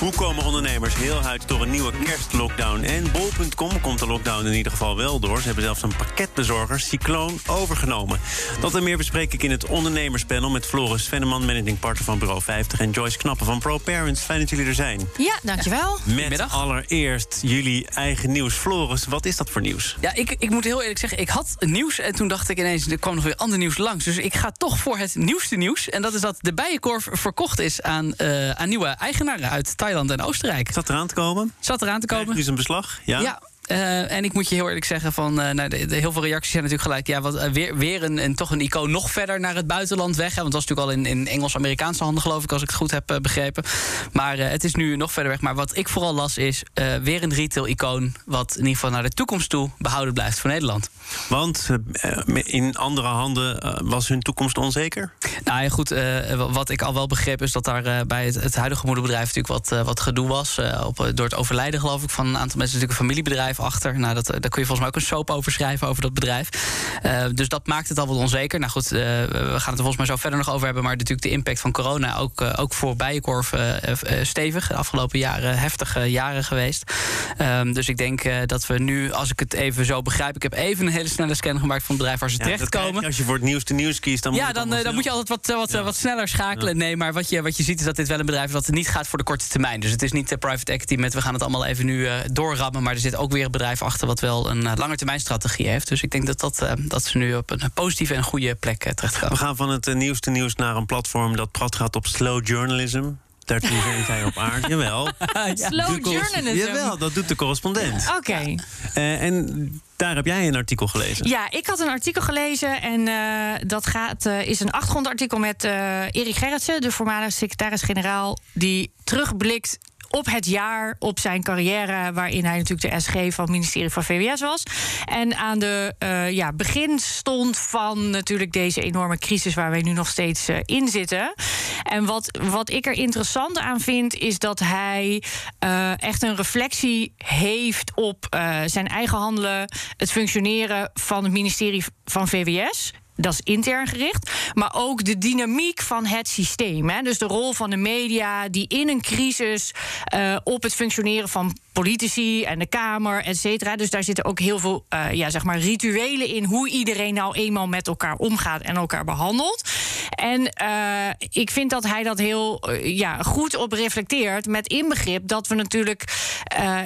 Hoe komen ondernemers heel uit door een nieuwe kerstlockdown? En bol.com komt de lockdown in ieder geval wel door. Ze hebben zelfs een pakketbezorger, Cycloon, overgenomen. Dat en meer bespreek ik in het ondernemerspanel... met Floris Venneman, managing partner van Bureau 50... en Joyce Knappen van ProParents. Fijn dat jullie er zijn. Ja, dankjewel. Met allereerst jullie eigen nieuws. Floris, wat is dat voor nieuws? Ja, ik, ik moet heel eerlijk zeggen, ik had nieuws... en toen dacht ik ineens, er kwam nog weer ander nieuws langs. Dus ik ga toch voor het nieuwste nieuws. En dat is dat de Bijenkorf verkocht is aan, uh, aan nieuwe eigenaren uit Thailand en Oostenrijk. Zat eraan te komen? Zat eraan te komen. Nu is een beslag, ja? Ja, uh, en ik moet je heel eerlijk zeggen, van, uh, nou, de, de, heel veel reacties zijn natuurlijk gelijk. Ja, wat, uh, weer, weer een, een, toch een icoon nog verder naar het buitenland weg. Hè, want dat was natuurlijk al in, in Engels-Amerikaanse handen, geloof ik, als ik het goed heb begrepen. Maar het is nu nog verder weg. Maar wat ik vooral las is weer een retail-icoon. wat in ieder geval naar de toekomst toe behouden blijft voor Nederland. Want in andere handen was hun toekomst onzeker? Nou ja, goed. wat ik al wel begreep is dat daar bij het, het, huidige moederbedrijf natuurlijk wat, wat gedoe was. op, door het overlijden, geloof ik, van een aantal mensen. natuurlijk een familiebedrijf achter. Nou, dat, daar kun je volgens mij ook een soap over schrijven over dat bedrijf. Uh, dus dat maakt het al wat onzeker. Nou goed, uh, we gaan het er volgens mij zo verder nog over hebben. Maar natuurlijk de impact van corona ook, ook voor Bijenkorf stevig. De afgelopen jaren heftige jaren geweest. Um, dus ik denk dat we nu, als ik het even zo begrijp... ik heb even een hele snelle scan gemaakt van het bedrijf waar ze ja, terechtkomen. Als je voor het nieuwste nieuws kiest, dan, ja, moet, dan, dan, dan moet je altijd wat, wat, ja. wat sneller schakelen. Nee, maar wat je, wat je ziet is dat dit wel een bedrijf is dat het niet gaat voor de korte termijn. Dus het is niet private equity met we gaan het allemaal even nu doorrammen. Maar er zit ook weer bedrijf achter wat wel een uh, langetermijnstrategie heeft. Dus ik denk dat, dat, uh, dat ze nu op een positieve en goede plek uh, terechtkomen. We gaan van het nieuwste nieuws naar een platform dat prat gaat op slow journalism. Daartoe zijn zij op aarde. Jawel. Slow journalism. Jawel, dat doet de correspondent. Oké. Okay. en daar heb jij een artikel gelezen. Ja, ik had een artikel gelezen. En uh, dat gaat, uh, is een achtergrondartikel met uh, Erik Gerritsen, de voormalige secretaris-generaal, die terugblikt op het jaar, op zijn carrière, waarin hij natuurlijk de SG van het ministerie van VWS was. En aan de uh, ja, begin stond van natuurlijk deze enorme crisis waar wij nu nog steeds uh, in zitten. En wat, wat ik er interessant aan vind, is dat hij uh, echt een reflectie heeft op zijn eigen handelen, het functioneren van het ministerie van VWS dat is intern gericht. Maar ook de dynamiek van het systeem. Hè. Dus de rol van de media die in een crisis uh, op het functioneren van politici en de Kamer, et cetera. Dus daar zitten ook heel veel uh, ja, zeg maar rituelen in hoe iedereen nou eenmaal met elkaar omgaat en elkaar behandelt. En uh, ik vind dat hij dat heel uh, ja, goed op reflecteert. Met inbegrip dat we natuurlijk.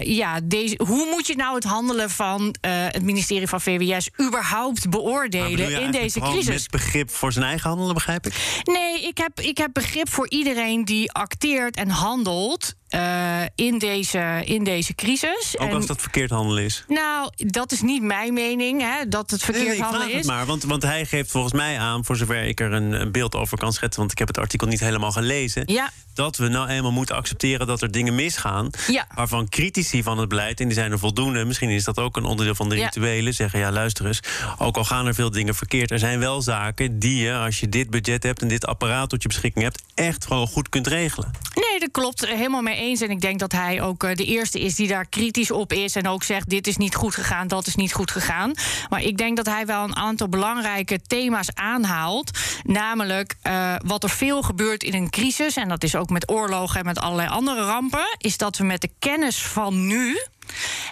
ja, deze, hoe moet je nou het handelen van het ministerie van VWS überhaupt beoordelen in deze crisis? Met begrip voor zijn eigen handelen, begrijp ik? Nee, ik heb, ik heb begrip voor iedereen die acteert en handelt. Uh, in, deze, in deze crisis. Ook en, als dat verkeerd handelen is? Nou, dat is niet mijn mening, hè, dat het verkeerd nee, nee, handelen is. Het maar, want, want hij geeft volgens mij aan, voor zover ik er een, een, beeld over kan schetsen... want ik heb het artikel niet helemaal gelezen... Ja. Dat we nou eenmaal moeten accepteren dat er dingen misgaan... Ja. waarvan critici van het beleid, en die zijn er voldoende... misschien is dat ook een onderdeel van de Ja. rituelen... zeggen, ja, luister eens, ook al gaan er veel dingen verkeerd... er zijn wel zaken die je, als je dit budget hebt... en dit apparaat tot je beschikking hebt... echt gewoon goed kunt regelen. Nee, dat klopt. Helemaal mee eens. En ik denk dat hij ook uh, de eerste is die daar kritisch op is. En ook zegt: dit is niet goed gegaan, dat is niet goed gegaan. Maar ik denk dat hij wel een aantal belangrijke thema's aanhaalt. Namelijk uh, wat er veel gebeurt in een crisis. En dat is ook met oorlogen en met allerlei andere rampen. Is dat we met de kennis van nu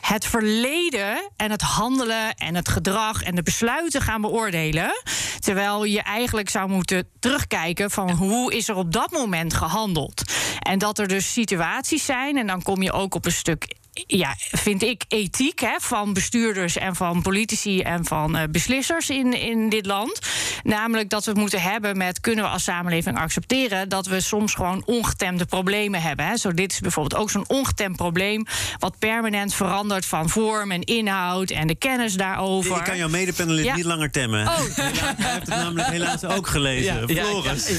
het verleden en het handelen en het gedrag en de besluiten gaan beoordelen. Terwijl je eigenlijk zou moeten terugkijken van hoe is er op dat moment gehandeld. En dat er dus situaties zijn, en dan kom je ook op een stuk ja, vind ik, ethiek hè, van bestuurders en van politici en van uh, beslissers in, in dit land. Namelijk dat we het moeten hebben met kunnen we als samenleving accepteren dat we soms gewoon ongetemde problemen hebben. Hè. Zo, dit is bijvoorbeeld ook zo'n ongetemd probleem, wat permanent verandert van vorm en inhoud en de kennis daarover. Ik kan jouw medepanelist Ja. niet langer temmen. Oh. Helaas, hij heeft het namelijk helaas ook gelezen. Ja, Floris.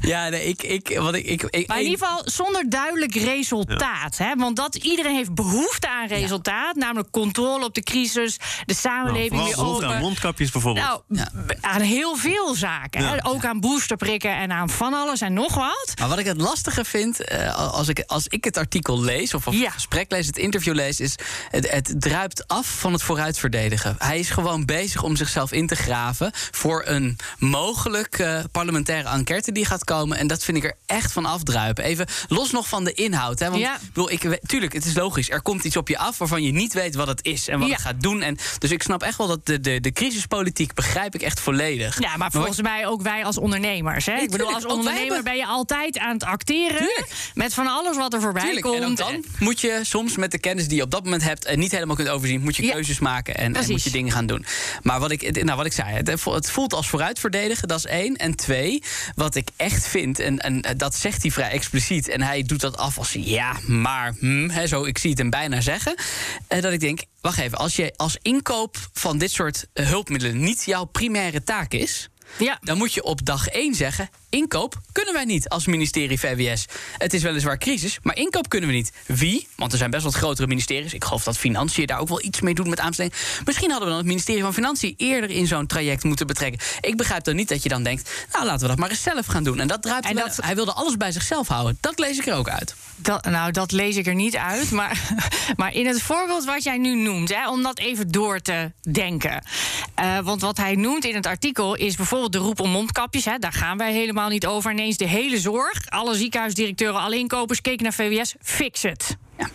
Ja, nee, ik, ik, wat ik, ik, ik, Maar in ieder geval zonder duidelijk resultaat. Hè? Want dat iedereen heeft behoefte aan resultaat, namelijk controle op de crisis, de samenleving nou, weer open. aan mondkapjes bijvoorbeeld. Nou, aan heel veel zaken. Ja. Ook aan boosterprikken en aan van alles en nog wat. Maar wat ik het lastige vind, eh, als, ik, als ik het artikel lees... of, of Ja. het gesprek lees, het interview lees... is het, het druipt af van het vooruitverdedigen. Hij is gewoon bezig om zichzelf in te graven... voor een mogelijk eh, parlementaire enquête die gaat komen. En dat vind ik er echt van afdruipen. Even los nog van de inhoud. Hè? Want Ja. ik bedoel, ik, tuurlijk, het is logisch. Er komt iets op je af waarvan je niet weet wat het is... en wat Ja. het gaat doen. En, dus ik snap echt wel dat de, de, de crisispolitiek begrijp ik echt volledig. Ja, maar volgens mij ook wij als ondernemers. Hè? Ik bedoel, als ondernemer hebben- ben je altijd aan het acteren. Tuurlijk. Met van alles wat er voorbij Tuurlijk, komt. en dan moet je soms met de kennis die je op dat moment hebt en niet helemaal kunt overzien, moet je Ja, keuzes maken en, moet je dingen gaan doen. Maar wat ik, nou, wat ik zei, het, het voelt als vooruitverdedigen, dat is één. En twee, wat ik echt vind, en, en dat zegt hij vrij expliciet, en hij doet dat af als ja, maar, hm, hè, zo, ik zie het hem bijna zeggen. eh, dat ik denk, wacht even, als je als inkoop van dit soort eh, hulpmiddelen niet jouw primaire taak is. Ja. Dan moet je op dag 1 zeggen: inkoop kunnen wij niet als ministerie VWS. Het is weliswaar crisis, maar inkoop kunnen we niet. Wie? Want er zijn best wat grotere ministeries. Ik geloof dat Financiën daar ook wel iets mee doet met aanbesteding. Misschien hadden we dan het ministerie van Financiën eerder in zo'n traject moeten betrekken. Ik begrijp dan niet dat je dan denkt: nou laten we dat maar eens zelf gaan doen. En dat draait. En dat- Hij wilde alles bij zichzelf houden. Dat lees ik er ook uit. Dat, nou, dat lees ik er niet uit. Maar, maar in het voorbeeld wat jij nu noemt, hè, om dat even door te denken. Eh, want wat hij noemt in het artikel is bijvoorbeeld de roep om mondkapjes. Hè, daar gaan wij helemaal niet over. Ineens de hele zorg, alle ziekenhuisdirecteuren, alle inkopers keken naar VWS. Fix het. Ja.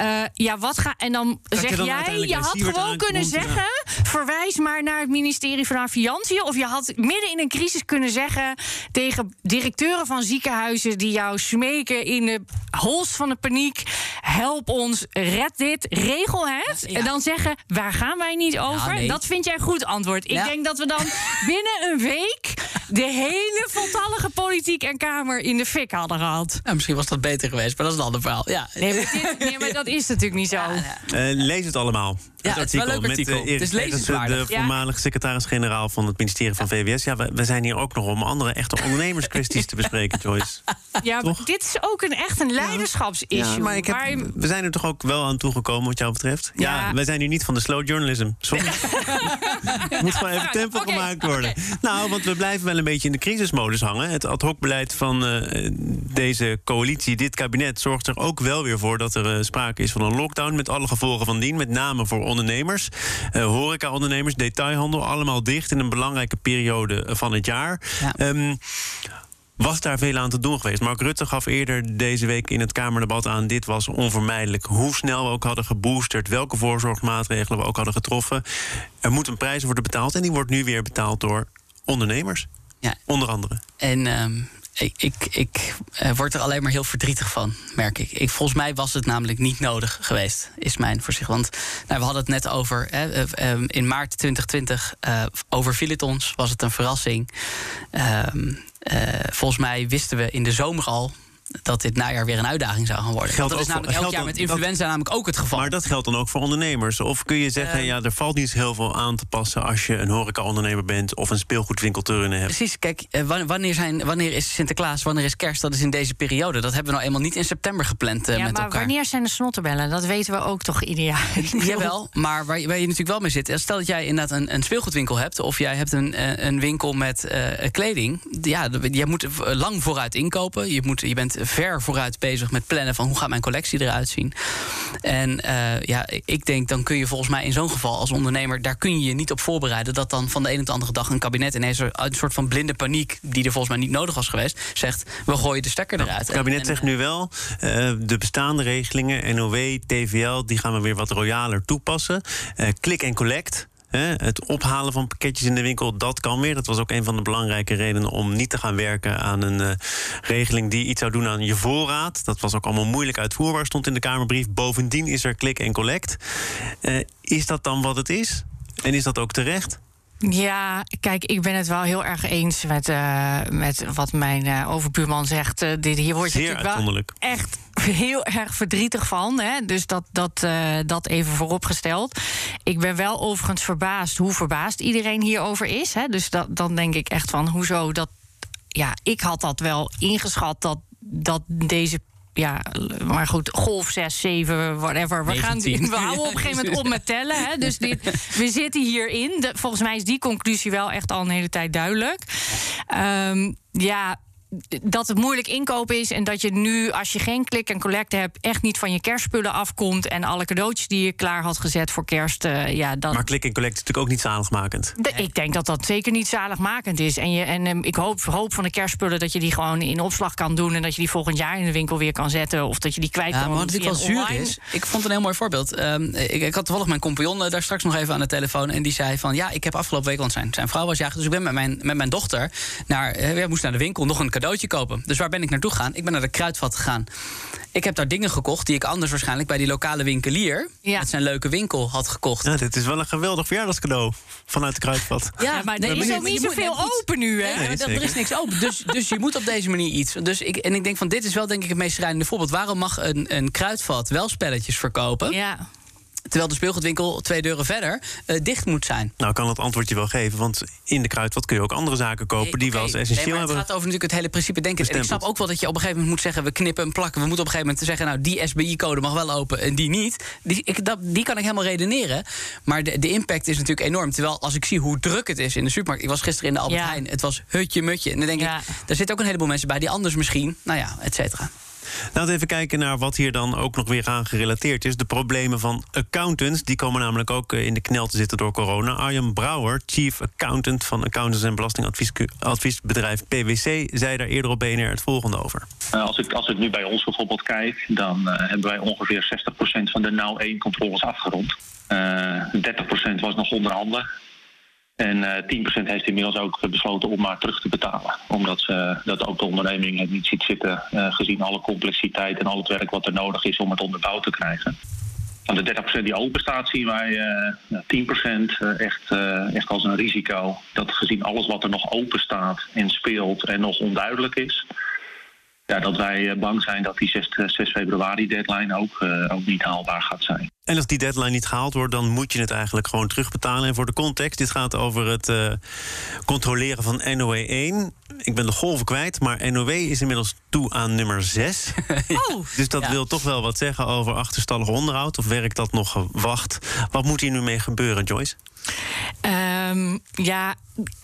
Eh, ja, wat ga. En dan zeg dan jij, je had gewoon kunnen ja. zeggen. Verwijs maar naar het ministerie van Financiën. Of je had midden in een crisis kunnen zeggen tegen directeuren van ziekenhuizen die jou smeken in de hols van de paniek. Help ons, red dit, regel het. Ja. En dan zeggen, waar gaan wij niet over? nee. Dat vind jij een goed antwoord. Ik denk dat we dan binnen een week de hele voltallige politiek en Kamer in de fik hadden gehad. Nou, misschien was dat beter geweest, maar dat is een ander verhaal. Ja. Nee, maar, dit- nee, maar dat is natuurlijk niet zo. Ja, ja. Eh, lees het allemaal. Ja, het is wel een leuk met artikel. eh, Erik Het is Gerritsen, lezenswaardig. de Ja. voormalig secretaris-generaal van het ministerie van VWS. Ja, we, we zijn hier ook nog om andere echte ondernemerskwesties te bespreken, Joyce. Ja, maar dit is ook een echt een leiderschapsissue. Ja, maar ik heb, waar je- we zijn er toch ook wel aan toegekomen wat jou betreft? Ja, Ja. wij zijn hier niet van de slow journalism. Sorry. Moet gewoon even tempo gemaakt worden. Nou, want we blijven wel een beetje in de crisismodus hangen. Het ad hoc beleid van eh, deze coalitie, dit kabinet, zorgt er ook wel weer voor dat er eh, sprake is van een lockdown met alle gevolgen van dien. Met name voor ondernemers, eh horeca-ondernemers, detailhandel, allemaal dicht in een belangrijke periode eh, van het jaar. Ja. Ehm, was daar veel aan te doen geweest. Mark Rutte gaf eerder deze week in het Kamerdebat aan... dit was onvermijdelijk. Hoe snel we ook hadden geboosterd... welke voorzorgsmaatregelen we ook hadden getroffen. Er moet een prijs worden betaald... en die wordt nu weer betaald door ondernemers. Ja. Onder andere. En ehm, ik, ik, ik eh, word er alleen maar heel verdrietig van, merk ik. ik. Volgens mij was het namelijk niet nodig geweest, is mijn voorzicht. Want nou, we hadden het net over, hè, eh, ehm, in maart 2020 eh, overviel het ons, was het een verrassing. Ehm, eh, volgens mij wisten we in de zomer al dat dit najaar weer een uitdaging zou gaan worden. Geldt dat is voor- namelijk elk jaar met influenza namelijk ook het geval. Maar dat geldt dan ook voor ondernemers. Of kun je zeggen, Ehm. ja, er valt niet heel veel aan te passen... als je een horeca-ondernemer bent of een speelgoedwinkel te runnen hebt. Precies, kijk, eh, wa- wanneer, zijn, wanneer is Sinterklaas, wanneer is kerst? Dat is in deze periode. Dat hebben we nou eenmaal niet in september gepland eh, ja, met maar elkaar. wanneer zijn de snottenbellen? Dat weten we ook toch ieder jaar. Jawel, maar waar, je- waar je natuurlijk wel mee zit... eh, stel dat jij inderdaad een, een speelgoedwinkel hebt... of jij hebt een, een winkel met eh, kleding... ja, jij moet lang vooruit inkopen. Je, moet, je bent ver vooruit bezig met plannen... van hoe gaat mijn collectie eruit zien. En eh, ja, ik denk, dan kun je volgens mij in zo'n geval als ondernemer... daar kun je je niet op voorbereiden... dat dan van de een op de andere dag een kabinet ineens... uit een soort van blinde paniek, die er volgens mij niet nodig was geweest... zegt, we gooien de stekker eruit. Het kabinet En- zegt nu wel, eh, de bestaande regelingen, NOW, TVL, die gaan we weer wat royaler toepassen. Eh click en collect. Het ophalen van pakketjes in de winkel, dat kan weer. Dat was ook een van de belangrijke redenen om niet te gaan werken aan een eh, regeling die iets zou doen aan je voorraad. Dat was ook allemaal moeilijk uitvoerbaar, stond in de Kamerbrief. Bovendien is er click en collect. Eh, is dat dan wat het is? En is dat ook terecht? Ja, kijk, ik ben het wel heel erg eens met, eh, met wat mijn eh, overbuurman zegt. Eh, dit, hier word je Zeer natuurlijk wel echt heel erg verdrietig van. Hè? Dus dat, dat, dat even vooropgesteld. Ik ben wel overigens verbaasd hoe verbaasd iedereen hierover is. Hè? Dus dat, dan denk ik echt van, hoezo dat... Ja, ik had dat wel ingeschat dat, dat deze ja, maar goed, golf 6, 7, whatever. We, gaan, 19. we houden op een gegeven moment op met tellen. Hè? Dus dit, we zitten hierin. De, volgens mij is die conclusie wel echt al een hele tijd duidelijk. Ehm, ja, dat het moeilijk inkopen is en dat je nu, als je geen klik en collect hebt, echt niet van je kerstspullen afkomt en alle cadeautjes die je klaar had gezet voor kerst, eh, ja, dan. Maar klik en collect is natuurlijk ook niet zaligmakend. De- Ik denk dat dat zeker niet zaligmakend is. En, je, en ehm, ik hoop, hoop van de kerstspullen dat je die gewoon in opslag kan doen. En dat je die volgend jaar in de winkel weer kan zetten. Of dat je die kwijt Ja, kan. maar wat natuurlijk wel zuur online. is, ik vond een heel mooi voorbeeld. Ehm, ik, ik had toevallig mijn compagnon eh, daar straks nog even aan de telefoon. En die zei van, ja, ik heb afgelopen week, want zijn, zijn vrouw was jager. Dus ik ben met mijn, met mijn dochter naar, eh, ja, moest naar de winkel nog een cadeautje kopen. Dus waar ben ik naartoe gegaan? Ik ben naar de kruidvat gegaan. Ik heb daar dingen gekocht die ik anders waarschijnlijk bij die lokale winkelier... Ja. met zijn leuke winkel had gekocht. Ja, dit is wel een geweldig verjaardagscadeau vanuit de kruidvat. Ja, maar er is je ook niet zoveel open nu, hè? Nee, Nee, er- er is niks open. Dus, dus je moet op deze manier iets. Dus ik, en ik denk van dit is wel denk ik het meest schrijnende voorbeeld. Waarom mag een, een kruidvat wel spelletjes verkopen? Ja. Terwijl de speelgoedwinkel twee deuren verder eh, dicht moet zijn. Nou, ik kan het antwoordje wel geven, want in de kruidvat kun je ook andere zaken kopen die wel eens essentieel nee, maar hebben. Het gaat over natuurlijk het hele principe denken. En ik snap ook wel dat je op een gegeven moment moet zeggen... we knippen en plakken. We moeten op een gegeven moment zeggen... nou, die SBI-code mag wel open en die niet. Die, ik, dat, die kan ik helemaal redeneren. Maar de, de impact is natuurlijk enorm. Terwijl als ik zie hoe druk het is in de supermarkt... ik was gisteren in de Albert Ja. Heijn. Het was hutje-mutje. En dan denk Ja. ik, daar zitten ook een heleboel mensen bij... die anders misschien, nou ja, et cetera. Laten we even kijken naar wat hier dan ook nog weer aan gerelateerd is. De problemen van accountants. Die komen namelijk ook eh, in de knel te zitten door corona. Arjan Brouwer, chief accountant van accountants en belastingadviesbedrijf PwC... zei daar eerder op BNR het volgende over. Eh, Als ik, als ik nu bij ons bijvoorbeeld kijk, dan eh, hebben wij ongeveer 60% van de nauw 1 controles afgerond. Eh 30% was nog onderhanden. En eh 10% heeft inmiddels ook besloten om maar terug te betalen. Omdat ze, dat ook de onderneming het niet ziet zitten, eh, gezien alle complexiteit en al het werk wat er nodig is om het onderbouwd te krijgen. Van de 30% die open staat, zien wij eh, ja, 10% eh, echt, eh, echt als een risico. Dat gezien alles wat er nog open staat en speelt en nog onduidelijk is, ja, dat wij eh, bang zijn dat die 6, eh, 6 februari deadline ook, eh, ook niet haalbaar gaat zijn. En als die deadline niet gehaald wordt, dan moet je het eigenlijk gewoon terugbetalen. En voor de context, dit gaat over het eh, controleren van NOW 1. Ik ben de golven kwijt, maar NOW is inmiddels toe aan nummer 6. Oh, Dus dat Ja. wil toch wel wat zeggen over achterstallig onderhoud. Of werkt dat nog gewacht? Wat moet hier nu mee gebeuren, Joyce? Ehm, ja,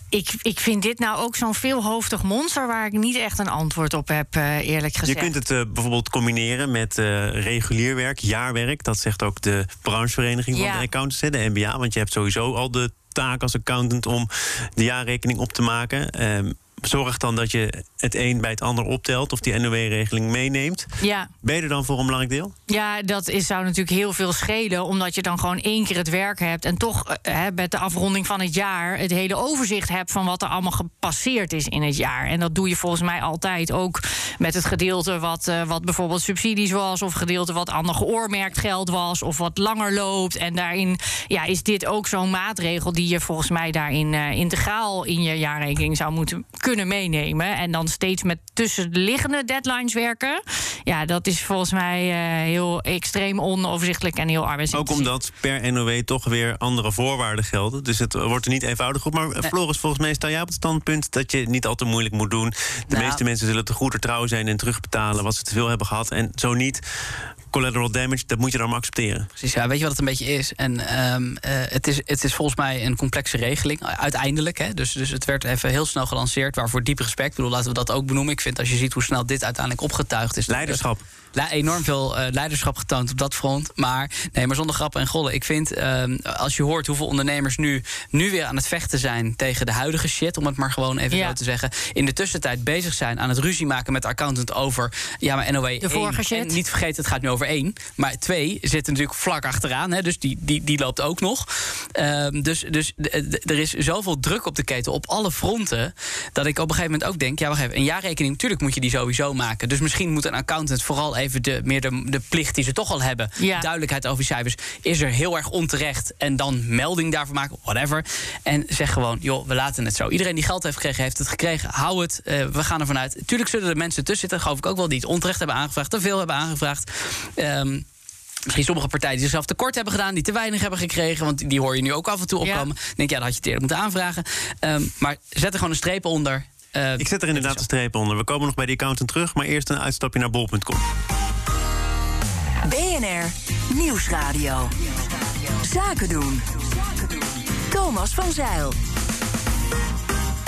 ik, ik vind dit nou ook zo'n veelhoofdig monster... waar ik niet echt een antwoord op heb, eh, eerlijk Je gezegd. kunt het eh, bijvoorbeeld combineren met eh, regulier werk, jaarwerk. Dat zegt ook de branchevereniging van de accountants, hè, de NBA. Want je hebt sowieso al de taak als accountant om de jaarrekening op te maken. Ehm, zorg dan dat je het een bij het ander optelt of die NOW-regeling meeneemt. Ja. Ben je er dan voor een belangrijk deel? Ja, dat is, zou natuurlijk heel veel schelen, omdat je dan gewoon één keer het werk hebt en toch eh, hè, met de afronding van het jaar het hele overzicht hebt van wat er allemaal gepasseerd is in het jaar. En dat doe je volgens mij altijd ook met het gedeelte wat, eh, wat bijvoorbeeld subsidies was, of gedeelte wat ander geoormerkt geld was, of wat langer loopt. En daarin ja, is dit ook zo'n maatregel die je volgens mij daarin eh, integraal in je jaarrekening zou moeten kunnen meenemen. En dan steeds met tussenliggende deadlines werken. Ja, dat is volgens mij eh, heel extreem onoverzichtelijk en heel Ook arbeidsintensief. omdat per NOW toch weer andere voorwaarden gelden. Dus het wordt er niet eenvoudig op. Maar eh, Floris, volgens mij sta jij op het standpunt dat je niet al te moeilijk moet doen. De Nou. meeste mensen zullen te goeder trouw zijn en terugbetalen wat ze te veel hebben gehad. En zo niet, collateral damage, dat moet je dan maar accepteren. Precies, ja, weet je wat het een beetje is? En ehm, eh, het is? Het is volgens mij een complexe regeling, uh, uiteindelijk. Hè? Dus, dus het werd even heel snel gelanceerd, waarvoor diep respect. Ik bedoel, laten we dat ook benoemen. Ik vind als je ziet hoe snel dit uiteindelijk opgetuigd is... Leiderschap. Enorm veel eh, leiderschap getoond op dat front. Maar nee, maar zonder grappen en gollen. Ik vind, ehm, als je hoort hoeveel ondernemers nu, nu weer aan het vechten zijn tegen de huidige shit, om het maar gewoon even Ja. zo te zeggen. In de tussentijd bezig zijn aan het ruzie maken met de accountant over. Ja, maar NOW. De vorige shit. En niet vergeten, het gaat nu over één. Maar twee zit natuurlijk vlak achteraan. Hè, dus die, die, die loopt ook nog. Ehm, dus dus er is zoveel druk op de keten op alle fronten. Dat ik op een gegeven moment ook denk: ja, wacht even. Een jaarrekening, natuurlijk moet je die sowieso maken. Dus misschien moet een accountant vooral even de, meer de, de plicht die ze toch al hebben. Ja. Duidelijkheid over die cijfers. Is er heel erg onterecht. En dan melding daarvan maken, whatever. En zeg gewoon: joh, we laten het zo. Iedereen die geld heeft gekregen, heeft het gekregen. Hou het. eh, we gaan ervan uit. Tuurlijk zullen er mensen tussen zitten, geloof ik ook wel, die het onterecht hebben aangevraagd, te veel hebben aangevraagd. Ehm, Misschien sommige partijen die zichzelf tekort hebben gedaan, die te weinig hebben gekregen. Want die hoor je nu ook af en toe Ja. opkomen. Dan denk je, ja, dat had je het eerder moeten aanvragen. Ehm, maar zet er gewoon een streep onder. Eh, Ik zet er inderdaad een streep onder. We komen nog bij die accountant terug, maar eerst een uitstapje naar bol.com. BNR Nieuwsradio. Zaken doen. Thomas van Zeil.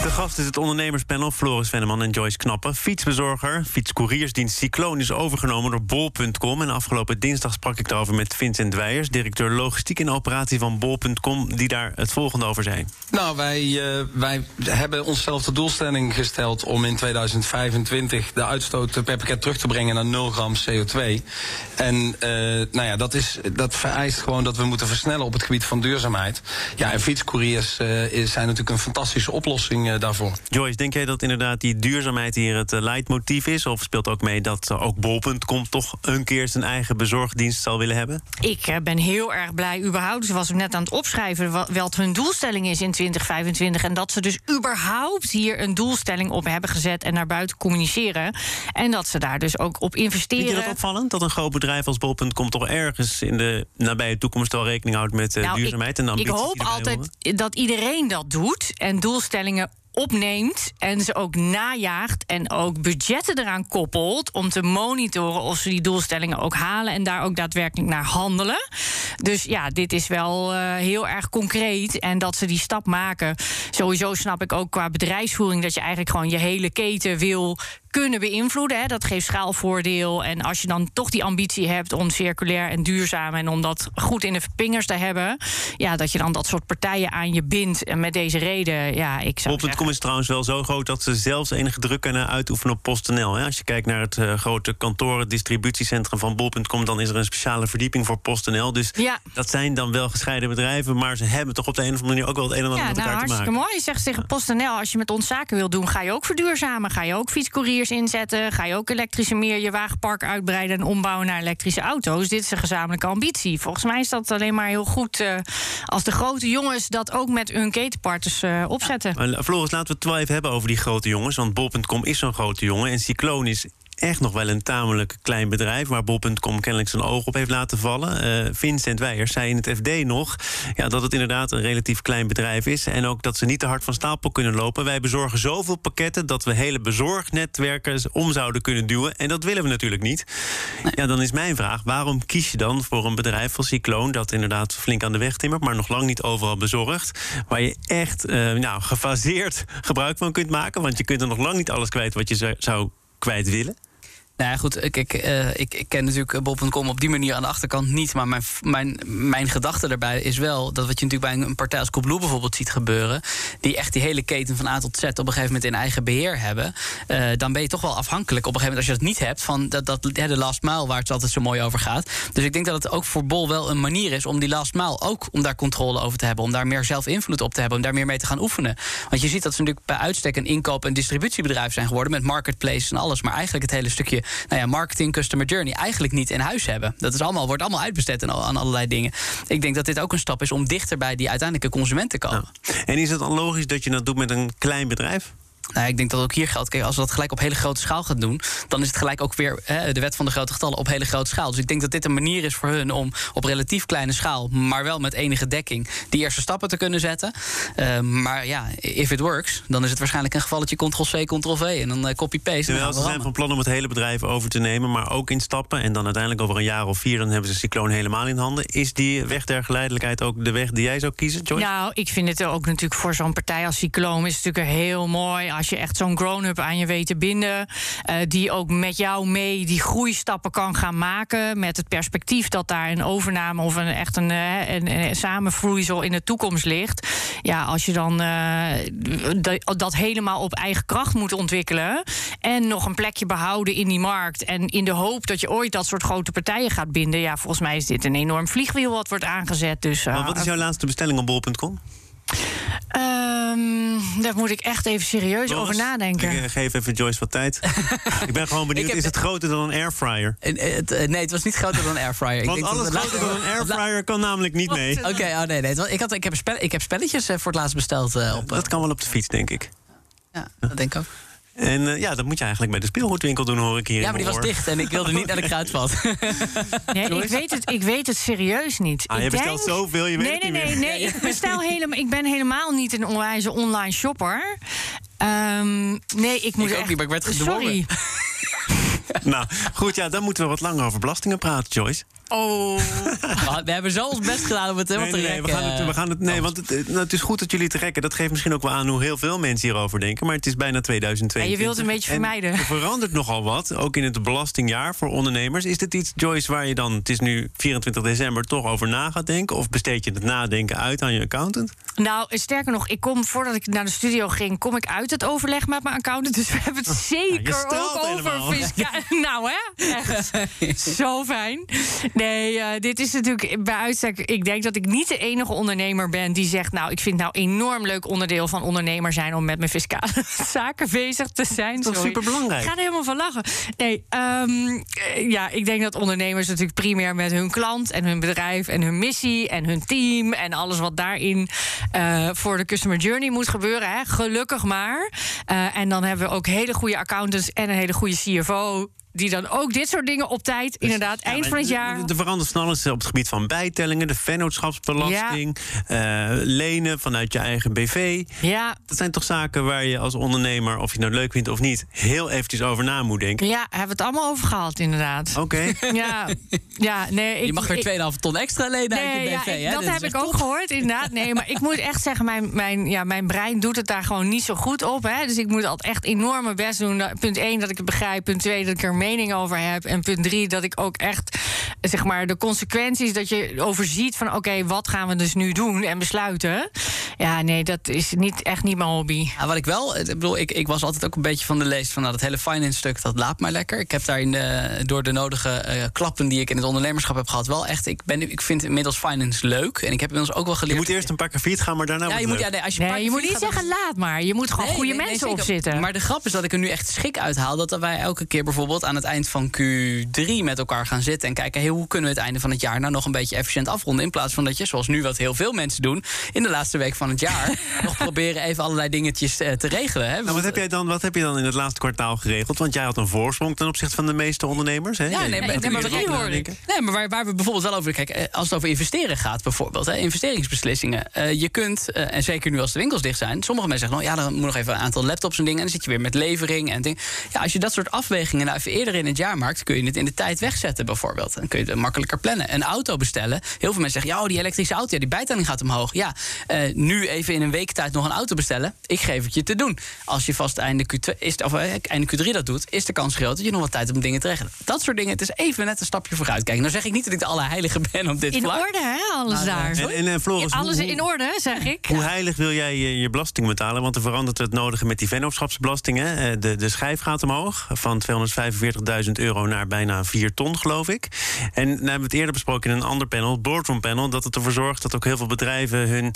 De gast is het ondernemerspanel Floris Venneman en Joyce Knappen. Fietsbezorger, fietscouriersdienst Cycloon is overgenomen door Bol.com. En afgelopen dinsdag sprak ik erover met Vincent Weijers... directeur logistiek en operatie van Bol.com... die daar het volgende over zei. Nou, wij, uh, wij hebben onszelf de doelstelling gesteld... om in 2025 de uitstoot per pakket terug te brengen naar 0 gram CO2. En uh, nou ja, dat, is, dat vereist gewoon dat we moeten versnellen op het gebied van duurzaamheid. Ja, en fietscouriers uh, zijn natuurlijk een fantastische oplossing daarvoor. Joyce, denk jij dat inderdaad die duurzaamheid hier het leidmotief is? Of speelt ook mee dat ook Bol.com toch een keer zijn eigen bezorgdienst zal willen hebben? Ik ben heel erg blij überhaupt. Ze was net aan het opschrijven wat hun doelstelling is in 2025. En dat ze dus überhaupt hier een doelstelling op hebben gezet en naar buiten communiceren. En dat ze daar dus ook op investeren. Vind je dat opvallend? Dat een groot bedrijf als Bol.com toch ergens in de nabije toekomst wel rekening houdt met uh, nou, duurzaamheid ik, en ambities? Ik hoop altijd dat iedereen dat doet en doelstellingen opneemt en ze ook najaagt en ook budgetten eraan koppelt om te monitoren of ze die doelstellingen ook halen en daar ook daadwerkelijk naar handelen. Dus ja, dit is wel uh, heel erg concreet en dat ze die stap maken. Sowieso snap ik ook qua bedrijfsvoering dat je eigenlijk gewoon je hele keten wil kunnen beïnvloeden. Hè. Dat geeft schaalvoordeel. En als je dan toch die ambitie hebt om circulair en duurzaam en om dat goed in de vingers te hebben, ja, dat je dan dat soort partijen aan je bindt. En met deze reden, ja, ik zou. Bol.com is trouwens wel zo groot dat ze zelfs enige druk kunnen uitoefenen op PostNL. Hè. Als je kijkt naar het uh, grote kantoren, distributiecentrum van Bol.com, dan is er een speciale verdieping voor PostNL. Dus ja. dat zijn dan wel gescheiden bedrijven, maar ze hebben toch op de een of andere manier ook wel het een en ander ja, met nou, elkaar te maken. Hartstikke mooi. Je zegt tegen PostNL, als je met ons zaken wil doen, ga je ook verduurzamen, ga je ook fietscourier inzetten? Ga je ook elektrische meer je wagenpark uitbreiden en ombouwen naar elektrische auto's? Dit is een gezamenlijke ambitie. Volgens mij is dat alleen maar heel goed uh, als de grote jongens dat ook met hun ketenpartners uh, opzetten. Ja. Floris, laten we het wel even hebben over die grote jongens. Want Bol.com is zo'n grote jongen en Cycloon is echt nog wel een tamelijk klein bedrijf... waar Bol.com kennelijk zijn oog op heeft laten vallen. Uh, Vincent Weijers zei in het FD nog ja, dat het inderdaad een relatief klein bedrijf is... en ook dat ze niet te hard van stapel kunnen lopen. Wij bezorgen zoveel pakketten dat we hele bezorgnetwerken om zouden kunnen duwen. En dat willen we natuurlijk niet. Ja, dan is mijn vraag, waarom kies je dan voor een bedrijf als Cycloon... dat inderdaad flink aan de weg timmert, maar nog lang niet overal bezorgt... waar je echt uh, nou, gefaseerd gebruik van kunt maken... want je kunt er nog lang niet alles kwijt wat je zou kwijt willen... Nou ja, goed, ik, ik, uh, ik, ken natuurlijk Bob.com op die manier aan de achterkant niet. Maar mijn, mijn, mijn gedachte daarbij is wel dat wat je natuurlijk bij een partij als Coolblue bijvoorbeeld ziet gebeuren. die echt die hele keten van A tot Z op een gegeven moment in eigen beheer hebben. Uh, dan ben je toch wel afhankelijk op een gegeven moment als je dat niet hebt. van dat, dat, de last mile waar het altijd zo mooi over gaat. Dus ik denk dat het ook voor Bol wel een manier is om die last mile ook om daar controle over te hebben. om daar meer zelf invloed op te hebben. om daar meer mee te gaan oefenen. Want je ziet dat ze natuurlijk bij uitstek een inkoop- en distributiebedrijf zijn geworden. met marketplace en alles. Maar eigenlijk het hele stukje nou ja, marketing, customer journey eigenlijk niet in huis hebben. Dat is allemaal, wordt allemaal uitbesteed aan, allerlei dingen. Ik denk dat dit ook een stap is om dichter bij die uiteindelijke consument te komen. En is het dan logisch dat je dat doet met een klein bedrijf? Nou, ik denk dat ook hier geldt. Kijk, als we dat gelijk op hele grote schaal gaan doen, dan is het gelijk ook weer hè, de wet van de grote getallen op hele grote schaal. Dus ik denk dat dit een manier is voor hun om op relatief kleine schaal, maar wel met enige dekking, die eerste stappen te kunnen zetten. Uh, maar ja, if it works, dan is het waarschijnlijk een gevalletje Ctrl-C, Ctrl-V en dan uh, copy-paste. Terwijl ze zijn van plan om het hele bedrijf over te nemen, maar ook in stappen. En dan uiteindelijk over een jaar of vier, dan hebben ze Cycloon helemaal in handen. Is die weg der geleidelijkheid ook de weg die jij zou kiezen, Joyce? Nou, ik vind het ook natuurlijk voor zo'n partij als Cycloon is het natuurlijk heel mooi als je echt zo'n grown-up aan je weet te binden. Uh, die ook met jou mee die groeistappen kan gaan maken. Met het perspectief dat daar een overname of een echt een, uh, een, een samenvloeisel in de toekomst ligt. Ja, als je dan uh, dat helemaal op eigen kracht moet ontwikkelen. En nog een plekje behouden in die markt. En in de hoop dat je ooit dat soort grote partijen gaat binden. Ja, volgens mij is dit een enorm vliegwiel wat wordt aangezet. Dus, maar wat is jouw laatste bestelling op bol.com? Um, daar moet ik echt even serieus over nadenken. Ik geef even Joyce wat tijd. ik ben gewoon benieuwd, is het groter dan een airfryer? Het, nee, het was niet groter dan een airfryer. Want alles groter dan een airfryer kan namelijk niet mee. Oké, okay, oh nee, nee. Ik, had, ik, heb, ik heb spelletjes voor het laatst besteld. Uh, op, dat kan wel op de fiets, denk ik. Ja, dat denk ik ook. En eh, ja, dat moet je eigenlijk bij de speelgoedwinkel doen, hoor ik hier. Ja, maar die was dicht en ik wilde niet naar de kruidvat. Nee, ik weet, het, ik weet het serieus niet. Ah, ik je bestelt zoveel, je weet nee, het niet nee, nee, meer. nee, Ik bestel helemaal. Ik ben helemaal niet een onwijze online shopper. Ehm, nee, ik moet ook echt. niet, maar ik werd gedwongen. Sorry. Nou, goed, ja, dan moeten we wat langer over belastingen praten, Joyce. Oh. We hebben zo ons best gedaan om het helemaal Nee, te nee, nee, we gaan het, we gaan het, nee want het, het- nou, het is goed dat jullie het rekken. Dat geeft misschien ook wel aan hoe heel veel mensen hierover denken. Maar het is bijna 2022. Ja, je wilt het een beetje En vermijden. Er verandert nogal wat, ook in het belastingjaar voor ondernemers. Is dit iets, Joyce, waar je dan, het is nu 24 december, toch over na gaat denken? Of besteed je het nadenken uit aan je accountant? Nou, sterker nog, ik kom voordat ik naar de studio ging, kom ik uit het overleg met mijn accountant. Dus we hebben het zeker ook over fiscaal. Nou, hè? Echt. Zo fijn. Nee, eh, dit is natuurlijk bij uitstek. Ik denk dat ik niet de enige ondernemer ben die zegt. Nou, ik vind het nou enorm leuk onderdeel van ondernemer zijn om met mijn fiscale zaken bezig te zijn. Dat is Sorry. superbelangrijk. Ik ga er helemaal van lachen. Nee, ehm, eh, ja, ik denk dat ondernemers natuurlijk primair met hun klant en hun bedrijf en hun missie en hun team en alles wat daarin eh, voor de customer journey moet gebeuren. Hè. Gelukkig maar. En dan hebben we ook hele goede accountants en een hele goede CFO. Die dan ook dit soort dingen op tijd, inderdaad, eind van het jaar. Er verandert van alles op het gebied van bijtellingen, de vennootschapsbelasting, eh, lenen vanuit je eigen BV. Ja, Dat zijn toch zaken waar je als ondernemer, of je het nou leuk vindt of niet, heel eventjes over na moet denken. ja, hebben we het allemaal over gehad, inderdaad. Oké. Ja, ja, nee. Ik, Je mag weer ik- 2,5 ton extra lenen uit je BV. ja, ik- hè? dat is heb ik ook top. gehoord, inderdaad. Nee, maar ik moet echt zeggen, mijn, mijn, ja, mijn brein doet het daar gewoon niet zo goed op. Hè. Dus ik moet altijd echt enorm mijn best doen. Punt 1, dat ik het begrijp. Punt 2, dat ik er mening over heb. En punt 3, dat ik ook echt, zeg maar, de consequenties... dat je overziet van, oké, wat gaan we dus nu doen en besluiten. Ja, nee, dat is niet, echt niet mijn hobby. Ja, wat ik wel, ik bedoel, ik, ik was altijd ook een beetje van de leest van nou, dat hele finance stuk, dat laat maar lekker. Ik heb daar in de, door de nodige eh, klappen die ik in het ondernemerschap heb gehad, wel echt, ik, ben, ik vind inmiddels finance leuk. En ik heb inmiddels ook wel Je geleerd. moet eerst een paar keer fiets gaan, maar daarna ja, je moet, ja, nee, als je, Nee, je moet niet gaat- zeggen laat maar. Je moet gewoon Nee, goede nee, mensen opzitten. Maar de grap is dat ik er nu echt schik uithaal. Dat wij elke keer bijvoorbeeld aan het eind van Q3 met elkaar gaan zitten. En kijken, hey, hoe kunnen we het einde van het jaar nou nog een beetje efficiënt afronden. In plaats van dat je, zoals nu wat heel veel mensen doen. in de laatste week van het jaar. nog proberen even allerlei dingetjes eh, te regelen. Hè? Nou, wat, heb jij dan, wat heb je dan in het laatste kwartaal geregeld? Want jij had een voorsprong ten opzichte van de meeste ondernemers. Hè? Ja, nee, maar, ik nee, maar, nee, waar, waar we bijvoorbeeld wel over kijken, eh, als het over investeren gaat, bijvoorbeeld, hè, investeringsbeslissingen. eh, je kunt, en zeker nu als de winkels dicht zijn, sommige mensen zeggen, nou ja, dan moet nog even een aantal laptops en dingen. En dan zit je weer met levering en dingen. Ja, als je dat soort afwegingen nou even eerder in het jaar maakt, kun je het in de tijd wegzetten, bijvoorbeeld. Dan kun je het makkelijker plannen. Een auto bestellen. Heel veel mensen zeggen, ja, oh, die elektrische auto, ja, die bijtelling gaat omhoog. Ja, eh, nu even in een week tijd nog een auto bestellen. Ik geef het je te doen. Als je vast einde, Q2, is, of, eh, einde Q3 dat doet, is de kans groot dat je nog wat tijd hebt om dingen te regelen. Dat soort dingen, het is even net een stapje vooruit kijken. Nou zeg ik niet dat ik de allerheilige ben op dit In vlak. orde, hè, alles Nou, daar. En, en, en Floris, Alles hoe- in orde, zeg ik. Hoe heilig wil jij je, je belasting betalen? Want er verandert het nodige met die vennootschapsbelasting. Hè? Eh, De, de schijf gaat omhoog van 245.000 euro naar bijna 4 ton, geloof ik. En nou hebben we het eerder besproken in een ander panel, Boardroom Panel... dat het ervoor zorgt dat ook heel veel bedrijven hun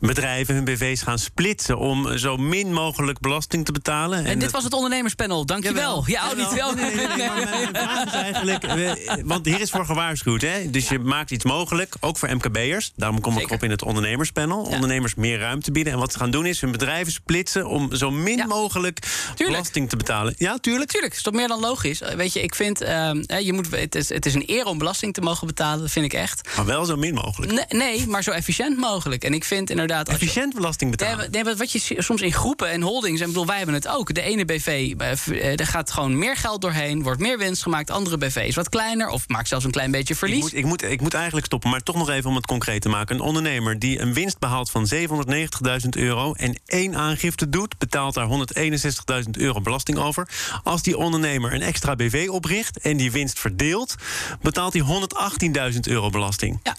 bedrijven, hun BV's gaan splitsen... om zo min mogelijk belasting te betalen. En dit dat- was het ondernemerspanel, dankjewel. Ja, oh, niet wel. Nee, nee, nee, maar mijn vraag is eigenlijk... Want hier is voor gewaarschuwd, hè? Dus je maakt iets mogelijk, ook voor MKB'ers. Daarom kom ik op in het ondernemerspanel. Ondernemers meer ruimte bieden. En wat ze gaan doen is hun bedrijven splitsen... om zo min Ja. mogelijk Tuurlijk. belasting te betalen. Ja, tuurlijk. Tuurlijk, is toch meer dan logisch. Weet je, ik vind, ehm, je moet, het, is, het is een eer om belasting te mogen betalen, dat vind ik echt. Maar wel zo min mogelijk. Nee, nee, maar zo efficiënt mogelijk. En ik vind inderdaad... Je, Efficiënt belasting betalen. nee, wat je soms in groepen en holdings, en ik bedoel, wij hebben het ook. De ene BV, eh, eh, er gaat gewoon meer geld doorheen, wordt meer winst gemaakt. Andere BV is wat kleiner of maakt zelfs een klein beetje Ik verlies. moet, ik, moet, ik moet eigenlijk stoppen, maar toch nog even om het concreet te maken. Een ondernemer die een winst behaalt van 790.000 euro... en één aangifte doet, betaalt daar 161.000 euro belasting over. Als die ondernemer een extra BV opricht en die winst verdeelt... betaalt hij 118.000 euro belasting. Ja,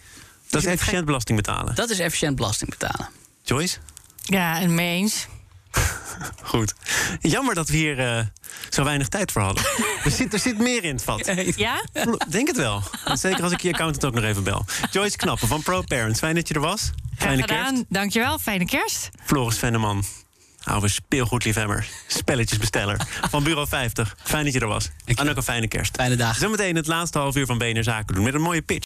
Dat is efficiënt belasting betalen. dat is efficiënt belasting betalen. Joyce? Ja, en mee eens. Goed. Jammer dat we hier eh, zo weinig tijd voor hadden. er, zit, er zit meer in het vat. Ja? Denk het wel. Zeker als ik je accountant ook nog even bel. Joyce Knappen van ProParents. Fijn dat je er was. Graag Fijne kerst. gedaan. Dankjewel. Fijne kerst. Floris Venneman. Oude speelgoedliefhebber. Spelletjesbesteller. Van Bureau 50. Fijn dat je er was. En ook een fijne kerst. Fijne dagen. Zometeen het laatste half uur van BNR Zaken doen. Met een mooie pitch.